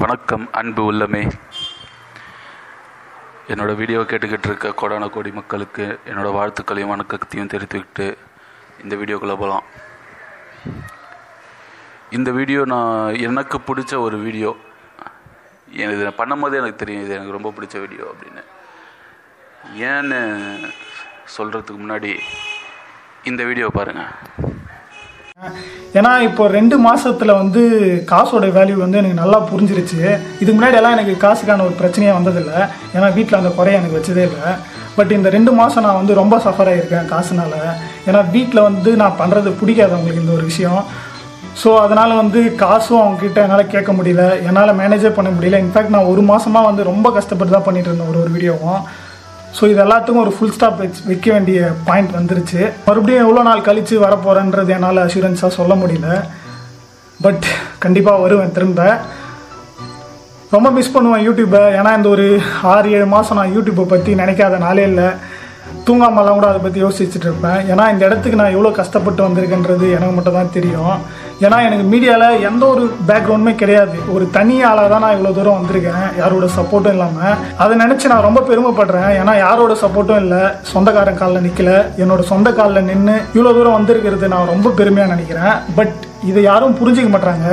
வணக்கம் அன்பு உள்ளமே. என்னோடய வீடியோ கேட்டுக்கிட்டு இருக்க கோடான கோடி மக்களுக்கு என்னோடய வாழ்த்துக்களையும் வணக்கத்தையும் தெரிவித்துக்கிட்டு இந்த வீடியோக்குள்ளே போகலாம் இந்த வீடியோ நான் எனக்கு பிடிச்ச ஒரு வீடியோ. எனக்கு இதை பண்ணும்போதே எனக்கு தெரியும் இது எனக்கு ரொம்ப பிடிச்ச வீடியோ அப்படின்னு. ஏன்னு சொல்கிறதுக்கு முன்னாடி இந்த வீடியோ பாருங்கள் ஏன்னா இப்போ ரெண்டு மாசத்துல வந்து காசோட வேல்யூ வந்து எனக்கு நல்லா புரிஞ்சிருச்சு. இதுக்கு முன்னாடி எல்லாம் எனக்கு காசுக்கான ஒரு பிரச்சனையே வந்ததில்லை. ஏன்னா வீட்டில் அந்த குறைய எனக்கு வச்சதே இல்லை. பட் இந்த ரெண்டு மாதம் நான் வந்து ரொம்ப சஃபர் ஆகியிருக்கேன் காசுனால. ஏன்னா வீட்டில் வந்து நான் பண்ணுறது பிடிக்காது அவங்களுக்கு இந்த ஒரு விஷயம். ஸோ அதனால் வந்து காசும் அவங்கக்கிட்ட என்னால் கேட்க முடியல. என்னால் மேனேஜே பண்ண முடியல. இன்ஃபேக்ட் நான் ஒரு மாதமாக வந்து ரொம்ப கஷ்டப்பட்டு தான் பண்ணிட்டு இருந்தேன் ஒரு ஒரு வீடியோவும் ஸோ இது எல்லாத்துக்கும் ஒரு ஃபுல் ஸ்டாப் வச்சு வைக்க வேண்டிய பாயிண்ட் வந்துருச்சு. மறுபடியும் எவ்வளோ நாள் கழித்து வரப்போகிறேன்றது என்னால் அஷூரன்ஸாக சொல்ல முடியல. பட் கண்டிப்பாக வருவேன் திரும்ப. ரொம்ப மிஸ் பண்ணுவேன் யூடியூப்பை ஏன்னா இந்த ஒரு ஆறு ஏழு மாதம் நான் யூடியூப்பை பற்றி நினைக்காத நாளே இல்லை. தூங்காமலாம் கூட அதை பற்றி யோசிச்சுட்டு இருப்பேன். ஏன்னா இந்த இடத்துக்கு நான் எவ்வளோ கஷ்டப்பட்டு வந்திருக்கேன்றது எனக்கு மட்டும் தான் தெரியும். ஏன்னா எனக்கு மீடியாவில் எந்த ஒரு பேக்ரவுண்டுமே கிடையாது. ஒரு தனி ஆளாக தான் நான் இவ்வளோ தூரம் வந்திருக்கேன். யாரோட சப்போர்ட்டும் இல்லாமல் அதை நினச்சி நான் ரொம்ப பெருமைப்படுறேன். ஏன்னா யாரோட சப்போர்ட்டும் இல்லை. சொந்தக்காரன் காலில் நிற்கல என்னோட சொந்த காலில் நின்று இவ்வளோ தூரம் வந்திருக்கிறது நான் ரொம்ப பெருமையாக நினைக்கிறேன். பட் இதை யாரும் புரிஞ்சிக்க மாட்டாங்க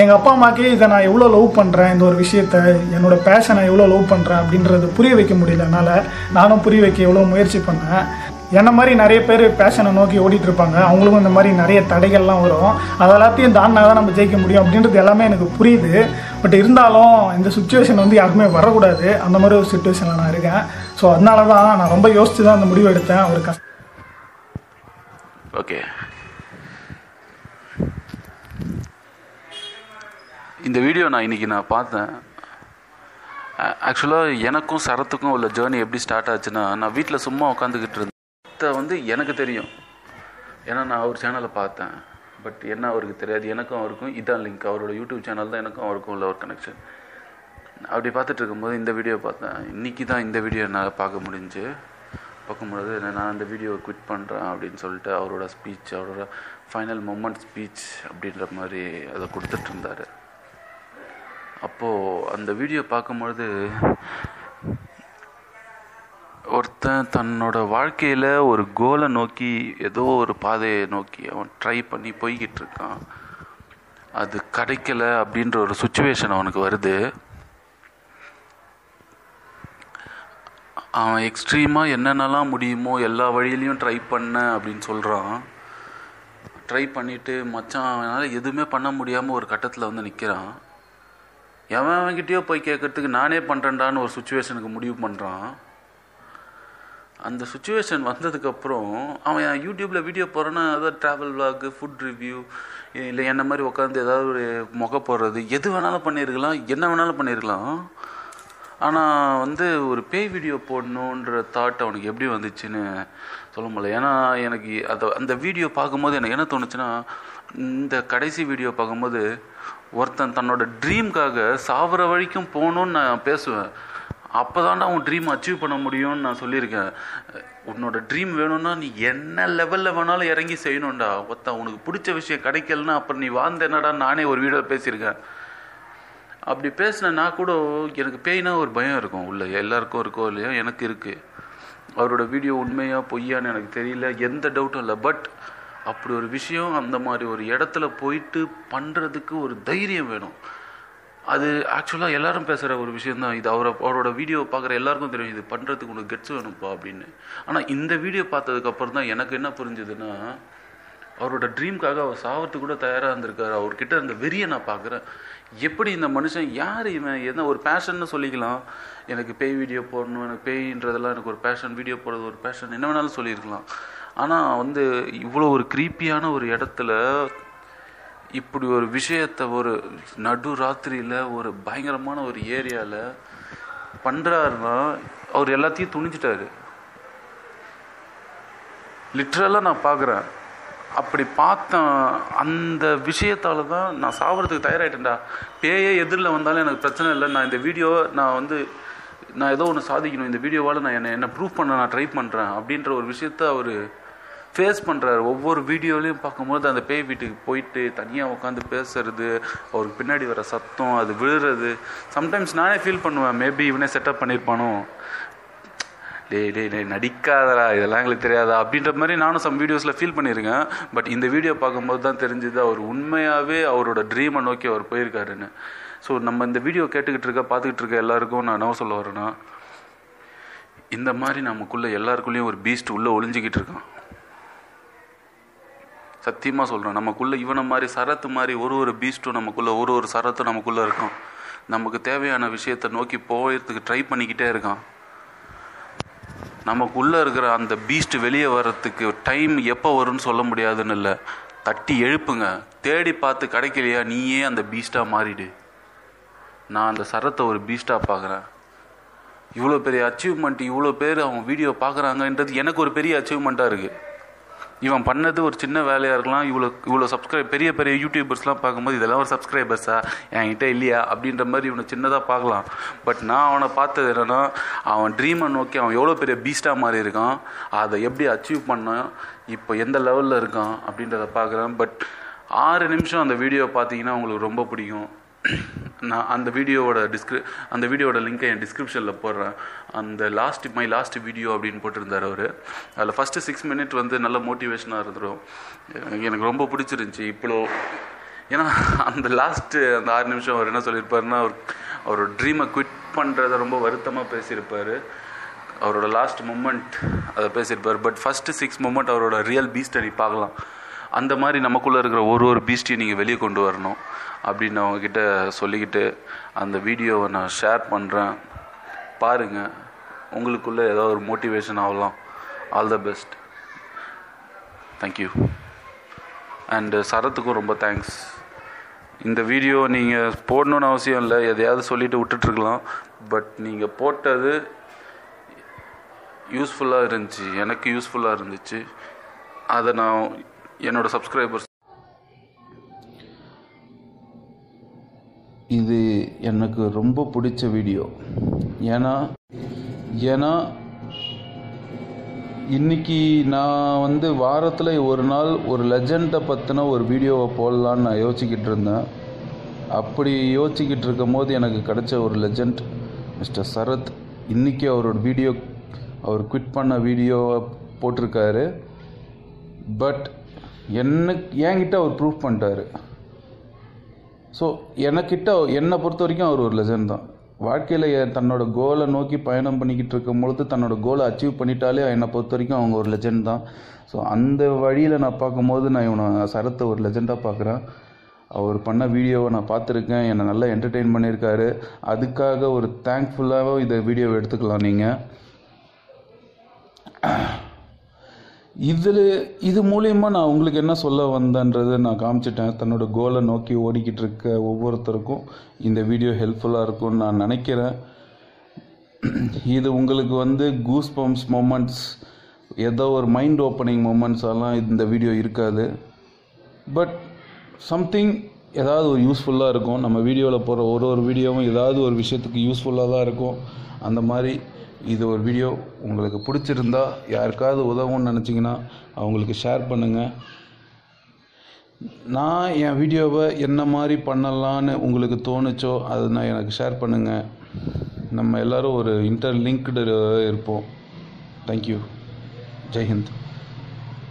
எங்கள் அப்பா அம்மாக்கே இதை நான் எவ்வளோ லவ் பண்ணுறேன் இந்த ஒரு விஷயத்த என்னோட பேஷனை எவ்வளோ லவ் பண்ணுறேன் அப்படின்றத புரிய வைக்க முடியல. என்னால் நானும் புரிய வைக்க எவ்வளோ முயற்சி பண்ணேன். என்ன மாதிரி நிறைய பேர் பேஷனை நோக்கி ஓடிட்டு இருப்பாங்க அவங்களுக்கும் இந்த மாதிரி நிறைய தடைகள்லாம் வரும். அது எல்லாத்தையும் தாண்டினா தான் நம்ம ஜெயிக்க முடியும் அப்படின்றது எல்லாமே எனக்கு புரியுது. பட் இருந்தாலும் இந்த சுச்சுவேஷன் வந்து யாருக்குமே வரக்கூடாது. அந்த மாதிரி ஒரு சுச்சுவேஷனில் நான் இருக்கேன். ஸோ அதனால தான் நான் ரொம்ப யோசித்து தான் அந்த முடிவு எடுத்தேன். ஒரு கஷ்டம் ஓகே இந்த வீடியோ நான் இன்னைக்கு நான் பார்த்தேன். ஆக்சுவலாக எனக்கும் சரத்துக்கும் உள்ள ஜேர்னி எப்படி ஸ்டார்ட் ஆச்சுன்னா நான் வீட்டில் சும்மா உட்காந்துக்கிட்டு இருந்தேன். இதை வந்து எனக்கு தெரியும். ஏன்னா நான் அவர் சேனலை பார்த்தேன். பட் என்ன அவருக்கு தெரியாது. எனக்கும் அவருக்கும் இதான் லிங்க் அவரோட யூடியூப் சேனல் தான் எனக்கும் அவருக்கும் உள்ள ஒரு கனெக்ஷன் அப்படி பார்த்துட்டு இருக்கும்போது இந்த வீடியோ பார்த்தேன். இன்னைக்கு தான் இந்த வீடியோ என்னால் பார்க்க முடிஞ்சு. பார்க்கும்பொழுது நான் இந்த வீடியோவை குவிட் பண்ணுறேன் அப்படின்னு சொல்லிட்டு அவரோட ஸ்பீச் அவரோட ஃபைனல் மொமெண்ட் ஸ்பீச் அப்படின்ற மாதிரி அதை கொடுத்துட்ருந்தார் அப்போது அந்த வீடியோ பார்க்கும்பொழுது ஒருத்தன் தன்னோட வாழ்க்கையில் ஒரு கோலை நோக்கி ஏதோ ஒரு பாதையை நோக்கி அவன் ட்ரை பண்ணி போய்கிட்டு இருக்கான். அது கிடைக்கல அப்படின்ற ஒரு சுச்சுவேஷன் அவனுக்கு வருது. அவன் எக்ஸ்ட்ரீமாக என்னென்னலாம் முடியுமோ எல்லா வழியிலையும் ட்ரை பண்ண அப்படின்னு சொல்கிறான் ட்ரை பண்ணிவிட்டு மச்சான் அவனால் எதுவுமே பண்ண முடியாமல் ஒரு கட்டத்தில் வந்து நிற்கிறான் எவன் அவன்கிட்டயோ போய் கேட்குறதுக்கு நானே பண்ணுறேன்டான்னு ஒரு சுச்சுவேஷனுக்கு முடிவு பண்ணுறான் அந்த சுச்சுவேஷன் வந்ததுக்கப்புறம் அவன் யூடியூப்பில் வீடியோ போகிறான்னா அதாவது ட்ராவல் விளாகு ஃபுட் ரிவ்யூ இல்லை என்ன மாதிரி உட்காந்து ஏதாவது ஒரு முக போடுறது எது வேணாலும் பண்ணியிருக்கலாம் என்ன வேணாலும் பண்ணியிருக்கலாம். ஆனால் வந்து ஒரு பேய் வீடியோ போடணுன்ற தாட் அவனுக்கு எப்படி வந்துச்சுன்னு சொல்ல முடியல. ஏன்னா எனக்கு அதை அந்த வீடியோ பார்க்கும்போது எனக்கு என்ன தோணுச்சுன்னா இந்த கடைசி வீடியோ பார்க்கும்போது ஒருத்தன் தன்னோட ட்ரீம்காக சாவர வரைக்கும் போகணுன்னு நான் பேசுவேன். அப்போ தான்டா உன் ட்ரீம் அச்சீவ் பண்ண முடியும்னு நான் சொல்லியிருக்கேன். உன்னோட ட்ரீம் வேணும்னா நீ என்ன லெவலில் வேணாலும் இறங்கி செய்யணும்டா. ஒருத்தன் உனக்கு பிடிச்ச விஷயம் கிடைக்கலன்னா அப்புறம் நீ வாழ்ந்த என்னடா நானே ஒரு வீடியோ பேசியிருக்கேன். அப்படி பேசின நான் கூட எனக்கு பேய்னா ஒரு பயம் இருக்கும். உள்ள எல்லாருக்கும் இருக்கோ இல்லையோ எனக்கு இருக்குது அவரோட வீடியோ உண்மையாக பொய்யான்னு எனக்கு தெரியல எந்த டவுட்டும் இல்லை. பட் அப்படி ஒரு விஷயம் அந்த மாதிரி ஒரு இடத்துல போயிட்டு பண்ணுறதுக்கு ஒரு தைரியம் வேணும். அது ஆக்சுவலாக எல்லாரும் பேசுகிற ஒரு விஷயந்தான் இது அவரை அவரோட வீடியோ பார்க்குற எல்லாருக்கும் தெரியும். இது பண்ணுறதுக்கு உனக்கு கெட்ஸ் வேணும்ப்பா அப்படின்னு. ஆனால் இந்த வீடியோ பார்த்ததுக்கப்புறம் தான் எனக்கு என்ன புரிஞ்சுதுன்னா அவரோட ட்ரீம்காக அவர் சாவத்துக்கு கூட தயாராக இருந்திருக்காரு. அவர்கிட்ட அந்த வெறியை நான் பார்க்குறேன். எப்படி இந்த மனுஷன் யார் இவன்? என்ன ஒரு பேஷன்னு சொல்லிக்கலாம். எனக்கு பேய் வீடியோ போடணும் எனக்கு பேய்ன்றதெல்லாம் எனக்கு ஒரு பேஷன் வீடியோ போடுறது ஒரு பேஷன் என்ன வேணாலும் சொல்லியிருக்கலாம். ஆனால் வந்து இவ்வளோ ஒரு க்ரீப்பியான ஒரு இடத்துல இப்படி ஒரு விஷயத்த ஒரு நடு ராத்திரியில் ஒரு பயங்கரமான ஒரு ஏரியாவில் பண்ணுறாருன்னா அவர் எல்லாத்தையும் துணிஞ்சிட்டாரு. லிட்ரலாக நான் பார்க்குறேன் அப்படி பார்த்தேன் அந்த விஷயத்தால் தான் நான் சாவறதுக்கு தயாராகிட்டேன்டா பேயே எதிரில் வந்தாலும் எனக்கு பிரச்சனை இல்லை. நான் இந்த வீடியோ நான் வந்து நான் ஏதோ ஒன்று சாதிக்கணும். இந்த வீடியோவால் நான் என்னை என்ன ப்ரூவ் பண்ண நான் ட்ரை பண்ணுறேன் அப்படின்ற ஒரு விஷயத்த அவர் ஃபேஸ் பண்ணுறாரு ஒவ்வொரு வீடியோலையும் பார்க்கும்போது அந்த பேய் வீட்டுக்கு போயிட்டு தனியாக உட்காந்து பேசுறது அவருக்கு பின்னாடி வர சத்தம் அது விழுறது. சம்டைம்ஸ் நானே ஃபீல் பண்ணுவேன் மேபி இவனே செட்டப் பண்ணியிருப்பானோ டேய் டேய் டேய் நடிக்காதடா இதெல்லாம் எங்களுக்கு தெரியாதா? அப்படின்ற மாதிரி நானும் சம் வீடியோஸில் ஃபீல் பண்ணியிருக்கேன் பட் இந்த வீடியோ பார்க்கும்போது தான் தெரிஞ்சுது அவர் உண்மையாகவே அவரோட ட்ரீமை நோக்கி அவர் போயிருக்காருன்னு. ஸோ நம்ம இந்த வீடியோ கேட்டுக்கிட்டு இருக்க பார்த்துக்கிட்டு இருக்க எல்லாருக்கும் நான் என்ன சொல்ல வரேன்னா இந்த மாதிரி நமக்குள்ளே எல்லாருக்குள்ளேயும் ஒரு பீஸ்ட் உள்ளே ஒளிஞ்சிக்கிட்டு இருக்கான். சத்தியமாக சொல்கிறேன் நமக்குள்ளே இவனை மாதிரி சரத்து மாதிரி ஒரு ஒரு பீஸ்ட்டும் நமக்குள்ளே ஒரு ஒரு சரத்தும் நமக்குள்ளே இருக்கும். நமக்கு தேவையான விஷயத்தை நோக்கி போகிறதுக்கு ட்ரை பண்ணிக்கிட்டே இருக்கான். நமக்குள்ளே இருக்கிற அந்த பீஸ்ட் வெளியே வர்றதுக்கு டைம் எப்போ வரும்னு சொல்ல முடியாதுன்னு இல்லை. தட்டி எழுப்புங்க. தேடி பார்த்து கிடைக்கலையா? நீயே அந்த பீஸ்ட்டாக மாறிடு. நான் அந்த சரத்தை ஒரு பீஸ்ட்டாக பார்க்குறேன். இவ்வளோ பெரிய அச்சீவ்மெண்ட் இவ்வளோ பேர் அவங்க வீடியோ பார்க்குறாங்கன்றது எனக்கு ஒரு பெரிய அச்சீவ்மெண்ட்டாக இருக்குது இவன் பண்ணது ஒரு சின்ன வேலையாக இருக்கலாம். இவ்வளோ இவ்வளோ சப்ஸ்கிரைப் பெரிய பெரிய யூடியூபர்ஸ்லாம் பார்க்கும்போது இதெல்லாம் ஒரு சப்ஸ்கிரைபர்ஸா என்கிட்ட இல்லையா? அப்படின்ற மாதிரி இவனை சின்னதாக பார்க்கலாம். பட் நான் அவனை பார்த்தது என்னென்னா அவன் ட்ரீமை நோக்கி அவன் எவ்வளோ பெரிய பீஸ்டாக மாறி இருக்கான். அதை எப்படி அச்சீவ் பண்ணான்? இப்போ எந்த லெவலில் இருக்கான்? அப்படின்றத பார்க்குறேன். பட் ஆறு நிமிஷம் அந்த வீடியோ பார்த்தீங்கன்னா உங்களுக்கு ரொம்ப பிடிக்கும். நான் அந்த வீடியோவோட டிஸ்கிரி அந்த வீடியோட லிங்க்கை என் டிஸ்கிரிப்ஷனில் போடுறேன். அந்த லாஸ்ட் மை லாஸ்ட் வீடியோ அப்படின்னு போட்டிருந்தார் அவர். அதில் ஃபஸ்ட்டு சிக்ஸ் மினிட் வந்து நல்ல மோட்டிவேஷனாக இருந்துடும் எனக்கு ரொம்ப பிடிச்சிருந்துச்சி இவ்வளோ ஏன்னா அந்த லாஸ்ட்டு அந்த ஆறு நிமிஷம் அவர் என்ன சொல்லியிருப்பாருன்னா அவர் அவரோட ட்ரீமை குவிட் பண்ணுறத ரொம்ப வருத்தமாக பேசியிருப்பார். அவரோட லாஸ்ட் மூமெண்ட் அதை பேசியிருப்பார். பட் ஃபஸ்ட்டு சிக்ஸ் மூமெண்ட் அவரோட ரியல் பீஸ்ட்டை நீ பார்க்கலாம். அந்த மாதிரி நமக்குள்ளே இருக்கிற ஒரு ஒரு பீஸ்ட்டையும் நீங்கள் வெளியே கொண்டு வரணும் அப்படின்னு அவங்கக்கிட்ட சொல்லிக்கிட்டு அந்த வீடியோவை நான் ஷேர் பண்ணுறேன் பாருங்கள் உங்களுக்குள்ளே ஏதோ ஒரு மோட்டிவேஷன் ஆகலாம். All the best thank you and சரத்துக்கும் ரொம்ப தேங்க்ஸ் இந்த வீடியோ நீங்கள் போடணுன்னு அவசியம் இல்லை. எதையாவது சொல்லிவிட்டு விட்டுட்ருக்கலாம் பட் நீங்கள் போட்டது யூஸ்ஃபுல்லாக இருந்துச்சு. எனக்கு யூஸ்ஃபுல்லாக இருந்துச்சு. அதை நான் என்னோடய சப்ஸ்கிரைபர்ஸ் இது எனக்கு ரொம்ப பிடிச்ச வீடியோ ஏன்னா ஏன்னா இன்னைக்கு நான் வந்து வாரத்தில் ஒரு நாள் ஒரு லெஜண்டை பற்றின ஒரு வீடியோவை போடலான்னு நான் யோசிக்கிட்டு இருந்தேன். அப்படி யோசிச்சுக்கிட்டு இருக்கும் போது எனக்கு கிடைச்ச ஒரு லெஜண்ட் மிஸ்டர் சரத். இன்றைக்கி அவரோட வீடியோ அவர் குவிட் பண்ண வீடியோவை போட்டிருக்காரு. பட் எனக்கு என்கிட்ட அவர் ப்ரூஃப் பண்ணிட்டாரு. ஸோ எனக்கிட்ட என்னை பொறுத்த வரைக்கும் அவர் ஒரு லெசன் தான். வாழ்க்கையில் தன்னோட கோலை நோக்கி பயணம் பண்ணிக்கிட்டு இருக்கும் பொழுது தன்னோட கோலை அச்சீவ் பண்ணிட்டாலே என்னை பொறுத்த வரைக்கும் அவங்க ஒரு லெஜெண்ட் தான். ஸோ அந்த வழியில் நான் பார்க்கும்போது நான் இவனை சரத்தை ஒரு லெஜெண்டாக பார்க்குறேன். அவர் பண்ண வீடியோவை நான் பார்த்துருக்கேன். என்னை நல்லா என்டர்டெயின் பண்ணியிருக்காரு. அதுக்காக ஒரு தேங்க்ஃபுல்லாகவும் இதை வீடியோவை எடுத்துக்கலாம் நீங்கள் இதில் இது மூலயமா நான் உங்களுக்கு என்ன சொல்ல வந்தேன்றதை நான் காமிச்சிட்டேன். தன்னோட கோலை நோக்கி ஓடிக்கிட்டு இருக்க ஒவ்வொருத்தருக்கும் இந்த வீடியோ ஹெல்ப்ஃபுல்லாக இருக்கும்னு நான் நினைக்கிறேன். இது உங்களுக்கு வந்து கூஸ் பம்ப்ஸ் மொமெண்ட்ஸ் ஏதோ ஒரு மைண்ட் ஓப்பனிங் மொமெண்ட்ஸ் எல்லாம் இந்த வீடியோ இருக்காது. பட் சம்திங் ஏதாவது ஒரு யூஸ்ஃபுல்லாக இருக்கும். நம்ம வீடியோவில் போகிற ஒரு ஒரு வீடியோவும் ஏதாவது ஒரு விஷயத்துக்கு யூஸ்ஃபுல்லாக தான் இருக்கும். அந்த மாதிரி இது ஒரு வீடியோ உங்களுக்கு பிடிச்சிருந்தா யாருக்காவது உதவும்னு நினச்சிங்கன்னா அவங்களுக்கு ஷேர் பண்ணுங்கள் நான் என் வீடியோவை என்ன மாதிரி பண்ணலான்னு உங்களுக்கு தோணுச்சோ அது நான் எனக்கு ஷேர் பண்ணுங்கள் நம்ம எல்லோரும் ஒரு இன்டர் லிங்க்டு இருப்போம் தேங்க்யூ ஜெய்ஹிந்த்